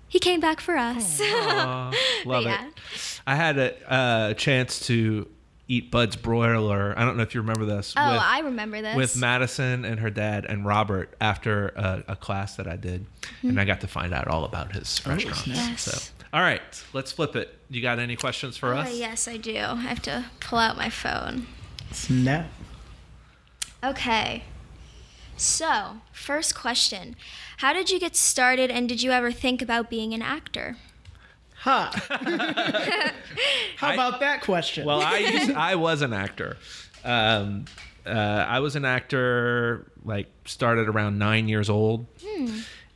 he came back for us. Aw, love yeah. it. I had a uh, chance to eat Bud's broiler. I don't know if you remember this. oh, with, I remember this. with Madison and her dad and Robert after a, a class that I did, and I got to find out all about his restaurant. Yes. So, all right, let's flip it. You got any questions for Oh, us? yes, I do. I have to pull out my phone. Snap. Okay. So, first question How did you get started and did you ever think about being an actor? Ha. How I- about that question? Well, I used, I was an actor. Um, uh, I was an actor. Like started around nine years old,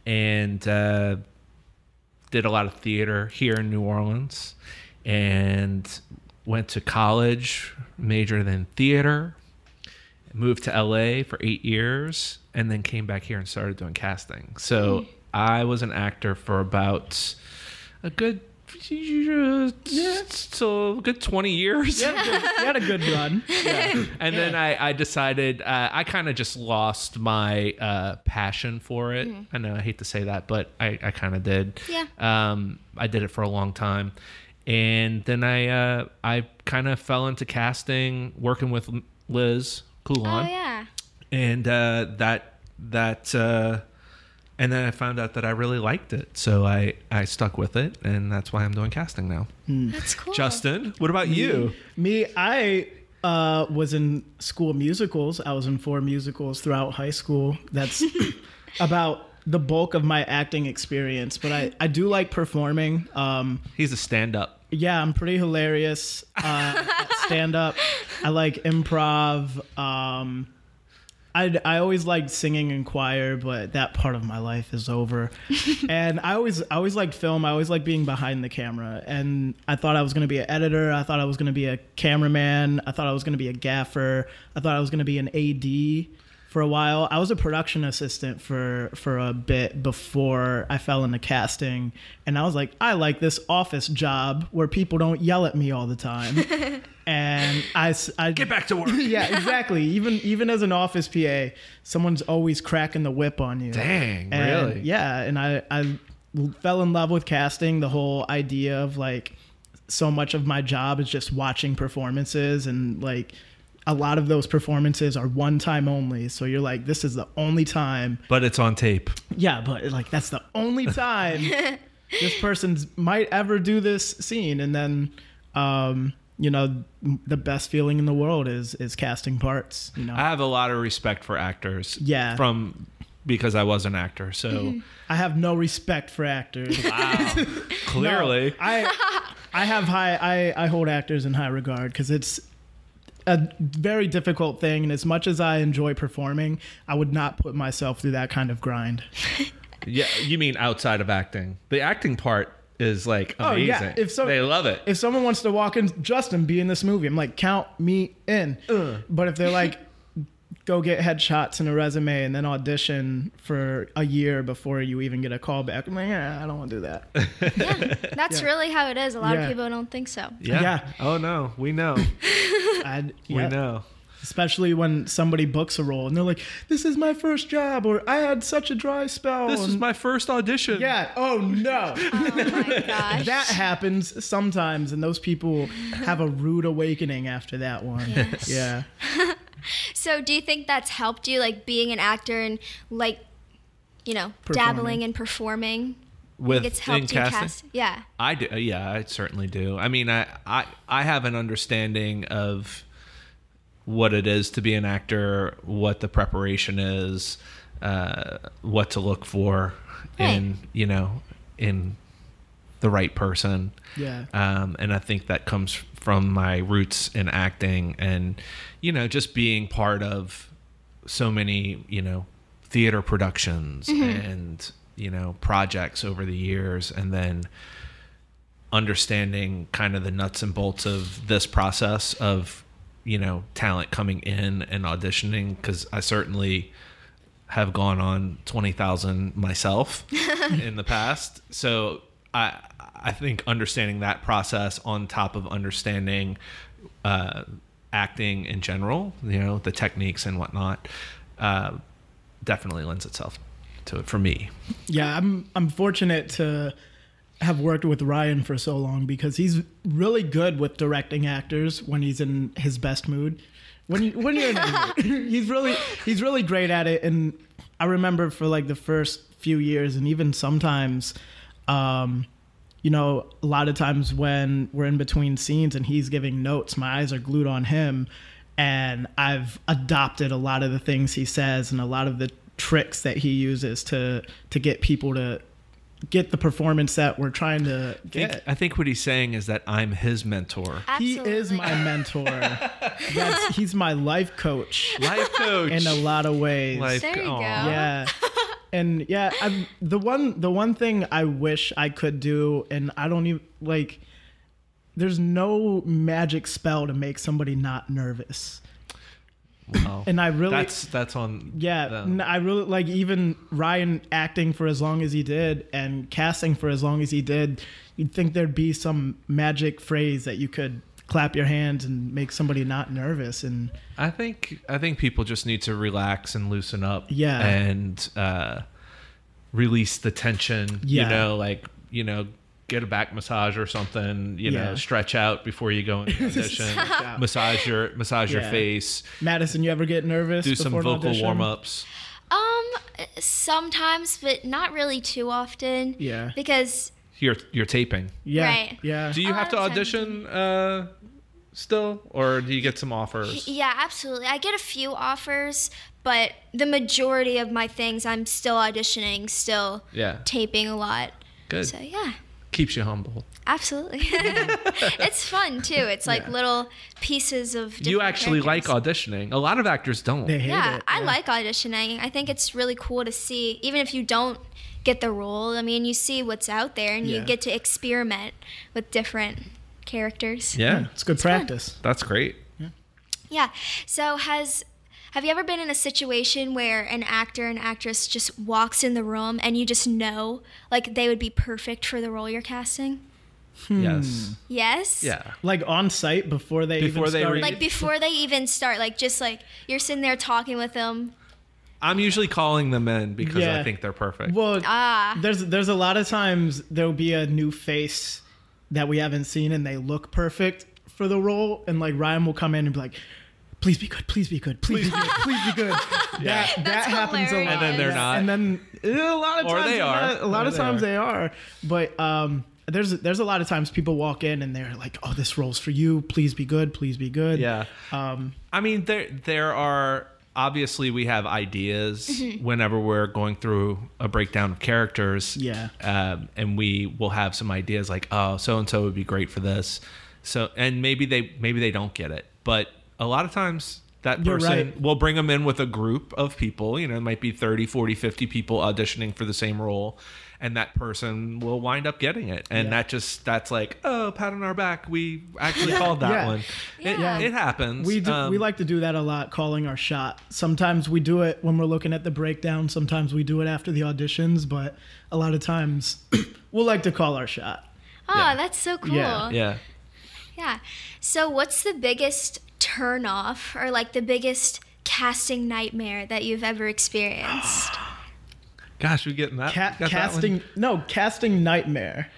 and uh, did a lot of theater here in New Orleans, and went to college, majored in theater. Moved to LA for eight years, and then came back here and started doing casting. So I was an actor for about a good. Yeah, so good 20 years. you, had a good, had a good run. And then I, I decided uh, I kind of just lost my uh, passion for it. I know I hate to say that, but I, I kind of did. Yeah. Um, I did it for a long time, and then I uh, I kind of fell into casting, working with Liz Coulon, Oh, yeah. and uh, that that. Uh, and then I found out that I really liked it, so I, I stuck with it, and that's why I'm doing casting now. That's cool. Justin, what about you? Me, I uh, was in school musicals. I was in four musicals throughout high school. That's about the bulk of my acting experience. But I, I do like performing. Um, He's a stand-up. Yeah, I'm pretty hilarious uh, stand up. I like improv. Um, I, I always liked singing in choir, but that part of my life is over. and I always I always liked film. I always liked being behind the camera. And I thought I was going to be an editor. I thought I was going to be a cameraman. I thought I was going to be a gaffer. I thought I was going to be an AD for a while. I was a production assistant for for a bit before I fell into casting, and I was like, I like this office job where people don't yell at me all the time. and I Get back to work. yeah, exactly. Even even as an office PA, someone's always cracking the whip on you. Dang, And, really? Yeah, and I I fell in love with casting. The whole idea of like so much of my job is just watching performances and like a lot of those performances are one time only. So you're like, this is the only time. But it's on tape. Yeah, but like that's the only time this person might ever do this scene. And then, um, you know, the best feeling in the world is is casting parts. You know, I have a lot of respect for actors. Yeah. From because I was an actor. So I have no respect for actors. wow. Clearly. No, I I have high I I hold actors in high regard because it's a very difficult thing and as much as I enjoy performing, I would not put myself through that kind of grind. Yeah, you mean outside of acting. The acting part is like amazing. Oh, yeah. If so- they love it. If someone wants to walk in Justin be in this movie, I'm like count me in. But if they're like go get headshots and a resume and then audition for a year before you even get a call back, I'm like, yeah, I don't want to do that. yeah, That's really how it is. A lot Yeah. of people don't think so. yeah. yeah. Oh no, we know. I'd, We know. especially when somebody books a role and they're like, "This is my first job," or "I had such a dry spell." This is my first audition. yeah. Oh no, Oh my gosh. that happens sometimes, and those people have a rude awakening after that one. Yes. Yeah. So, do you think that's helped you, like being an actor and like, you know, Performing. dabbling and performing? With It's in helped you casting. cast. Yeah. I do. Yeah, I certainly do. I mean, I, I I have an understanding of what it is to be an actor, what the preparation is, uh, what to look for in you know in the right person. Yeah. Um, and I think that comes from my roots in acting and you know just being part of so many you know theater productions mm-hmm. and you know projects over the years and then understanding kind of the nuts and bolts of this process of you know talent coming in and auditioning because i certainly have gone on 20,000 myself in the past. So i i think understanding that process on top of understanding uh acting in general you know the techniques and whatnot uh definitely lends itself to it for me Yeah, I'm I'm fortunate to have worked with Ryan for so long because he's really good with directing actors when he's in his best mood. When you, when you're in he's really he's really great at it. And I remember for like the first few years, and even sometimes, um, you know, a lot of times when we're in between scenes and he's giving notes, my eyes are glued on him, and I've adopted a lot of the things he says and a lot of the tricks that he uses to to get people to get the performance that we're trying to I think, get. I think what he's saying is that I'm his mentor. He is my mentor. That's, he's my life coach Life coach. in a lot of ways. Life There you co- go. Yeah and yeah i the one the one thing i wish i could do and i don't even like there's no magic spell to make somebody not nervous Wow. and i really that's that's on. yeah them. i really like even ryan acting for as long as he did and casting for as long as he did you'd think there'd be some magic phrase that you could clap your hands and make somebody not nervous and I think I think people just need to relax and loosen up. Yeah. And uh, release the tension. Yeah. You know, like you know, get a back massage or something. You know, stretch out before you go into audition. out. massage your massage your face. madison you ever get nervous Do some vocal warm ups. Um, sometimes, but not really too often. Yeah. Because You're you're taping. yeah Right. yeah Do you A have to times- audition uh, still, or do you get some offers? yeah, absolutely. I get a few offers, but the majority of my things, I'm still auditioning, still Yeah. taping a lot. Good. So yeah. Keeps you humble. Absolutely. it's fun too. It's like Yeah. little pieces of You different actually like characters. auditioning. A lot of actors don't. they hate Yeah, it I yeah. like auditioning. I think it's really cool to see, even if you don't get the role. I mean, you see what's out there, and Yeah. you get to experiment with different characters. yeah, it's good practice that's great. Yeah. So has have you ever been in a situation where an actor and actress just walks in the room and you just know like they would be perfect for the role you're casting? Hmm. Yes. Yes. Yeah. like on site before they Before even they start. re- Like before they even start, like just like you're sitting there talking with them. I'm usually calling them in because I think they're perfect. well, Ah. there's there's a lot of times there'll be a new face that we haven't seen and they look perfect for the role, and like Ryan will come in and be like. Please be good. Please be good. Please, be good. Please be good. That that That's happens a lot. And then they're not. And then eh, a lot of Or times they they're A lot Or of they times are. they are. But um, there's there's a lot of times people walk in and they're like, "Oh, this role's for you. Please be good. Please be good." yeah. Um, I mean, there there are obviously we have ideas Mm-hmm. whenever we're going through a breakdown of characters. Yeah. Um, and we will have some ideas like, oh, so and so would be great for this. So and maybe they maybe they don't get it, but a lot of times that person right. will bring them in with a group of people you know it might be 30 40 50 people auditioning for the same role and that person will wind up getting it and Yeah. that just that's like oh pat on our back we actually called that Yeah. one it, Yeah. it happens We do, Um, we like to do that a lot, calling our shot. Sometimes we do it when we're looking at the breakdown. Sometimes we do it after the auditions, but a lot of times we'll like to call our shot. Oh, Yeah. that's so cool. Yeah. Yeah Yeah. So, what's the biggest turn off or like the biggest casting nightmare that you've ever experienced? Gosh, we getting that, Ca- got that casting no casting nightmare.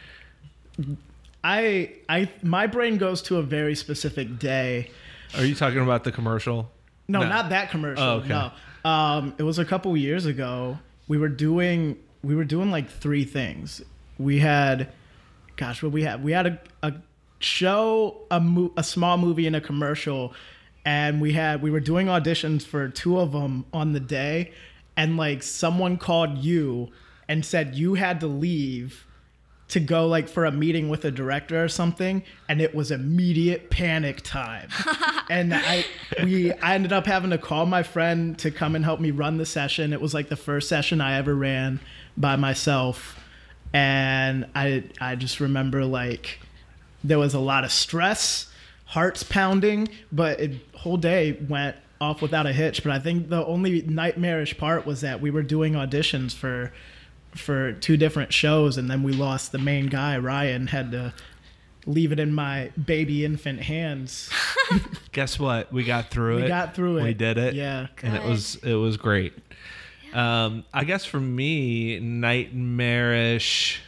I I my brain goes to a very specific day. Are you talking about the commercial? No, not that commercial. Oh, okay. No, um, it was a couple years ago. We were doing we were doing like three things. We had, gosh, what we had? We had a, a show, a mo- a small movie, and a commercial, and we had we were doing auditions for two of them on the day, and like someone called you and said you had to leave to go like for a meeting with a director or something and it was immediate panic time. And i we i ended up having to call my friend to come and help me run the session. It was like the first session i ever ran by myself. And i i just remember like there was a lot of stress hearts pounding but the whole day went off without a hitch but i think the only nightmarish part was that we were doing auditions for for two different shows and then we lost the main guy ryan had to leave it in my baby infant hands Guess what? We got through it. we got through it We did it. yeah and it was it was great. Um, I guess for me, nightmarish.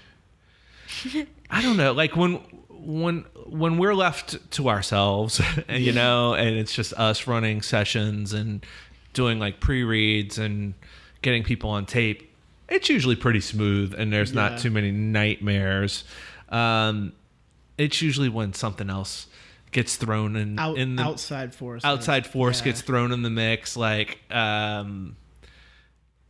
I don't know, like when when when we're left to ourselves, and you know, and it's just us running sessions and doing like pre-reads and getting people on tape. It's usually pretty smooth, and there's Yeah. not too many nightmares. Um, it's usually when something else gets thrown in Out, in the outside force outside force Yeah. gets thrown in the mix like um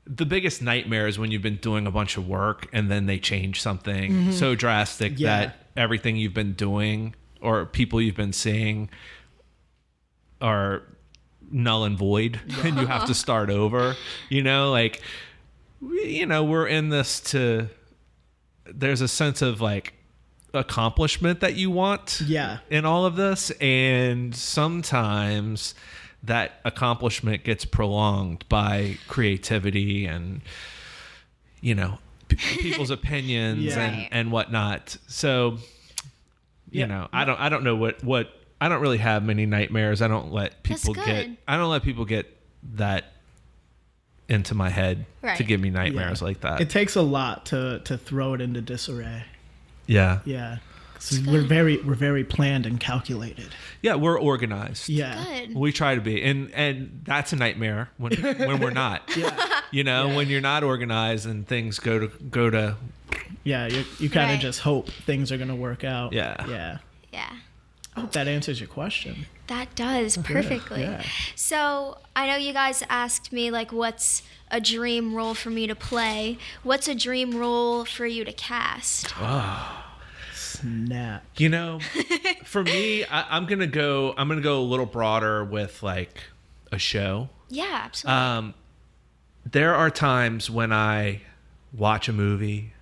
the biggest nightmare is when you've been doing a bunch of work and then they change something so drastic Mm-hmm. Yeah. that everything you've been doing or people you've been seeing are null and void and you have to start over you know like you know we're in this to there's a sense of like accomplishment that you want Yeah. in all of this and sometimes that accomplishment gets prolonged by creativity and you know p- people's opinions Yeah. and Right. and whatnot. So you Yeah. know i don't i don't know what what i don't really have many nightmares. I don't let people get i don't let people get that into my head to give me nightmares like that. It takes a lot to to throw it into disarray. Yeah. Yeah 'Cause we're very we're very planned and calculated yeah we're organized yeah Good. We try to be, and and that's a nightmare when when we're not. yeah You know, when you're not organized and things go to go to yeah you, you kind of Right. just hope things are gonna work out Yeah. yeah Yeah. I hope that answers your question That does perfectly. yeah. So I know you guys asked me like what's a dream role for me to play. What's a dream role for you to cast? Ah. Snap you know. for me, I, I'm gonna go. I'm gonna go a little broader with like a show. Yeah, absolutely. Um, there are times when I watch a movie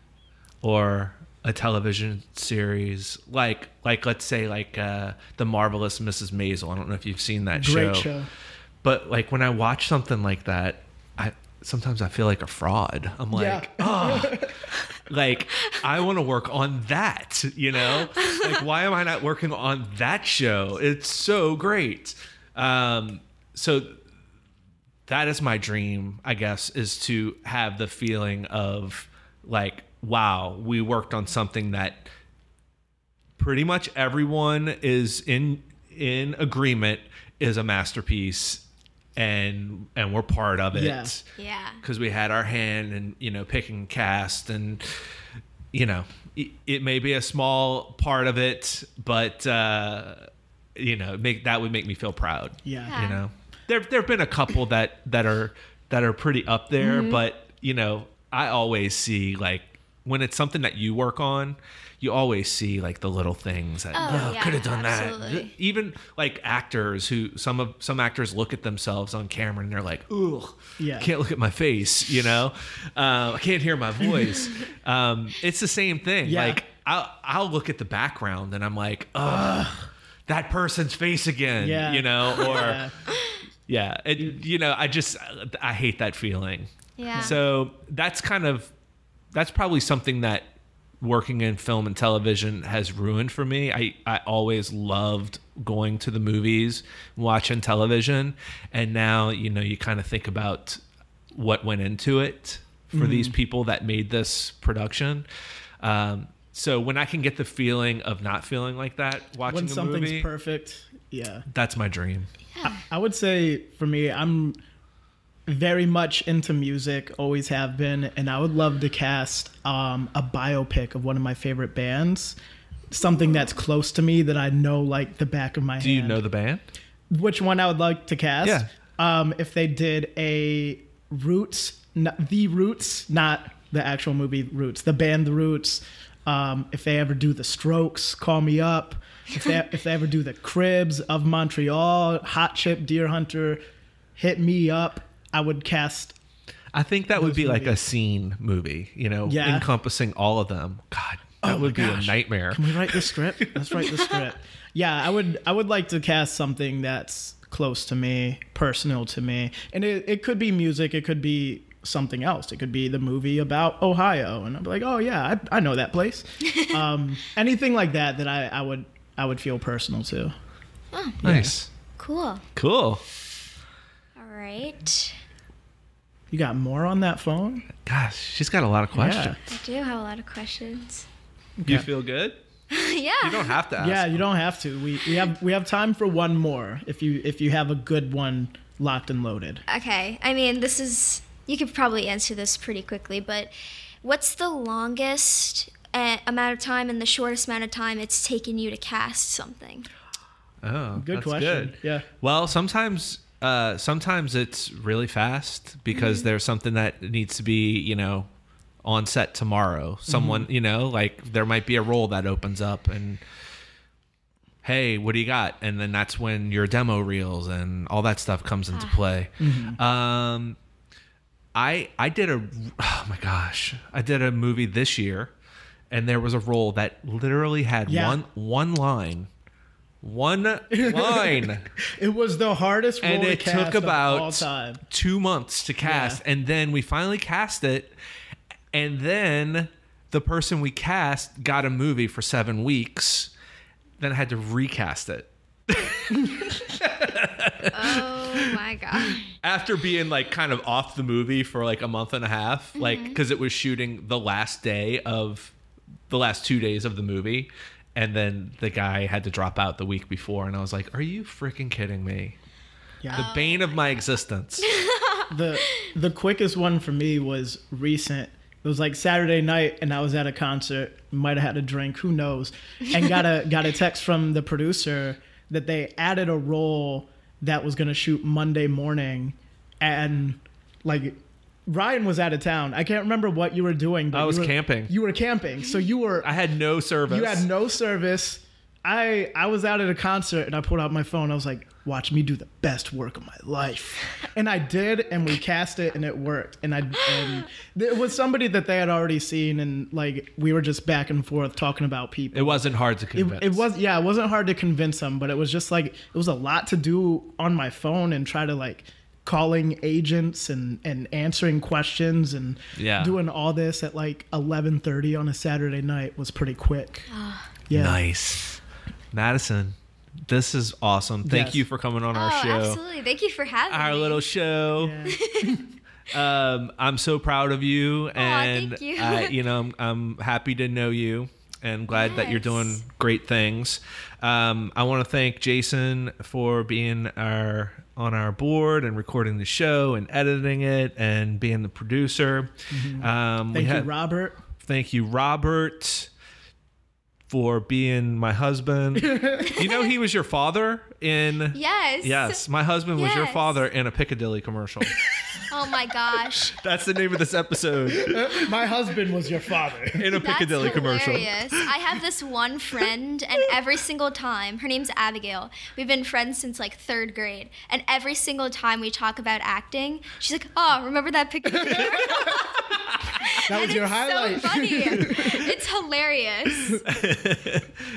or a television series, like like let's say like uh, the marvelous Mrs. Maisel. I don't know if you've seen that great show But like when I watch something like that, I sometimes I feel like a fraud. I'm like, oh, like I want to work on that, you know? Like why am I not working on that show? It's so great. Um so that is my dream, I guess, is to have the feeling of like, wow, we worked on something that pretty much everyone is in in agreement is a masterpiece and and we're part of it Yeah. yeah. because we had our hand and you know picking cast and you know it, it may be a small part of it but uh you know make that would make me feel proud yeah Yeah. you know there there've been a couple that that are that are pretty up there Mm-hmm. but you know i always see like when it's something that you work on you always see like the little things that Oh, oh, yeah, could have done absolutely. that even like actors who some of some actors look at themselves on camera and they're like ugh Yeah. can't look at my face you know uh, i can't hear my voice um, it's the same thing Yeah. like I'll, I'll look at the background and i'm like ugh that person's face again Yeah. you know or Yeah. yeah, it, you know, I just I hate that feeling. Yeah. So that's kind of that's probably something that working in film and television has ruined for me. I I always loved going to the movies, watching television, and now, you know, you kind of think about what went into it for these people that made this production. Um, so when I can get the feeling of not feeling like that watching when a something's movie, perfect yeah that's my dream. I would say for me, I'm very much into music, always have been, and I would love to cast um, a biopic of one of my favorite bands. Something that's close to me that I know like the back of my Do hand. you know the band? which one I would like to cast? Yeah. Um, if they did a Roots, not, the Roots, not the actual movie Roots, the band The Roots, Um, if they ever do the Strokes, call me up. If they if they ever do the Cribs of Montreal, Hot Chip, Deerhunter, hit me up. I would cast. I think that would Those be like a scene movie, you know, Yeah. encompassing all of them. God, that Oh would be gosh. a nightmare. Can we write the script? Let's write the script. Yeah, I would. I would like to cast something that's close to me, personal to me, and it, it could be music. It could be something else. It could be the movie about Ohio, and I'd be like, oh yeah, I, I know that place. um, anything like that that I, I would I would feel personal to. Oh, Nice. Cool. Cool. All right. You got more on that phone? Gosh, she's got a lot of questions. I do have a lot of questions. You Okay. feel good? yeah. You don't have to ask. Yeah, you don't have to. We we have we have time for one more if you if you have a good one locked and loaded. Okay. I mean, this is you could probably answer this pretty quickly, but what's the longest uh, amount of time and the shortest amount of time it's taken you to cast something? Oh, Good that's question. good. Yeah. Well, sometimes uh, sometimes it's really fast because Mm-hmm. there's something that needs to be, you know, on set tomorrow. Someone, Mm-hmm. you know, like there might be a role that opens up and hey, what do you got? And then that's when your demo reels and all that stuff comes into Ah. play. Mm-hmm. Um I I did a oh my gosh. I did a movie this year and there was a role that literally had Yeah. one one line. One line. It was the hardest role and to it cast took of about all time. two months to cast Yeah. and then we finally cast it and then the person we cast got a movie for seven weeks then i had to recast it Oh my god. after being like kind of off the movie for like a month and a half like mm-hmm. because it was shooting the last day of the last two days of the movie and then the guy had to drop out the week before and i was like are you freaking kidding me Yeah. the bane of my existence the the quickest one for me was recent. It was like Saturday night, and I was at a concert. Might have had a drink, who knows? And got a got a text from the producer that they added a role that was gonna shoot Monday morning, and like Ryan was out of town. I can't remember what you were doing. But I you was were- camping. You were camping, so you were i had no service you had no service. I I was out at a concert and I pulled out my phone. I was like, "Watch me do the best work of my life," and I did. And we cast it, and it worked. And I and it was somebody that they had already seen, and like we were just back and forth talking about people. It wasn't hard to It, it was yeah, it wasn't hard to convince them, but it was just like it was a lot to do on my phone and try to like calling agents and and answering questions and Yeah. doing all this at like 11:30 on a Saturday night was pretty quick. yeah. nice. Madison, this is awesome. Thank Yes. you for coming on our oh, show. absolutely. Thank you for having Our me. little show. Yeah. Um, I'm so proud of you, and thank you. I, you know, I'm, I'm happy to know you, and glad that you're doing great things. Um, I want to thank Jason for being our on our board and recording the show and editing it and being the producer. Um, we Thank you, had- Robert. Thank you, Robert, for being my husband. you know, he was your father in. Yes. Yes, my husband was your Yes. father in a Piccadilly commercial. Oh my gosh. That's the name of this episode. My husband was your father. In a That's Piccadilly commercial. hilarious. I have this one friend, and every single time, her name's Abigail. We've been friends since like third grade, and every single time we talk about acting, she's like, "Oh, remember that picture?" That was and your it's highlight. so funny. it's hilarious.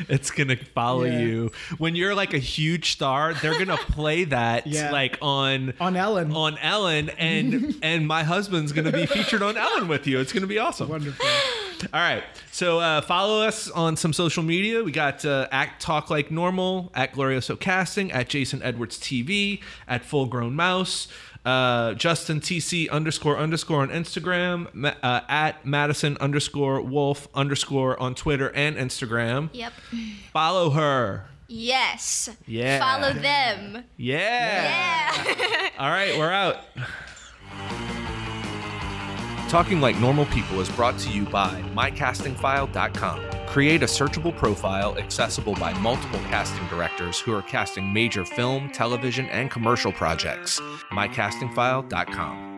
It's gonna follow Yeah. you when you're like a huge star. They're gonna play that Yeah. like on On Ellen. on Ellen, and and my husband's gonna be featured on Ellen with you. It's gonna be awesome. Wonderful. All right. So uh, follow us on some social media. We got uh, at Talk Like Normal, at Glorioso Casting, at Jason Edwards TV, at Full Grown Mouse, uh, Justin TC underscore underscore on Instagram, uh, at Madison underscore Wolfe underscore on Twitter and Instagram. Yep. Follow her. Yes. Yeah. Follow them. Yeah. Yeah. All right, we're out. Talking Like Normal People is brought to you by MyCastingFile.com. Create a searchable profile accessible by multiple casting directors who are casting major film, television, and commercial projects. MyCastingFile.com.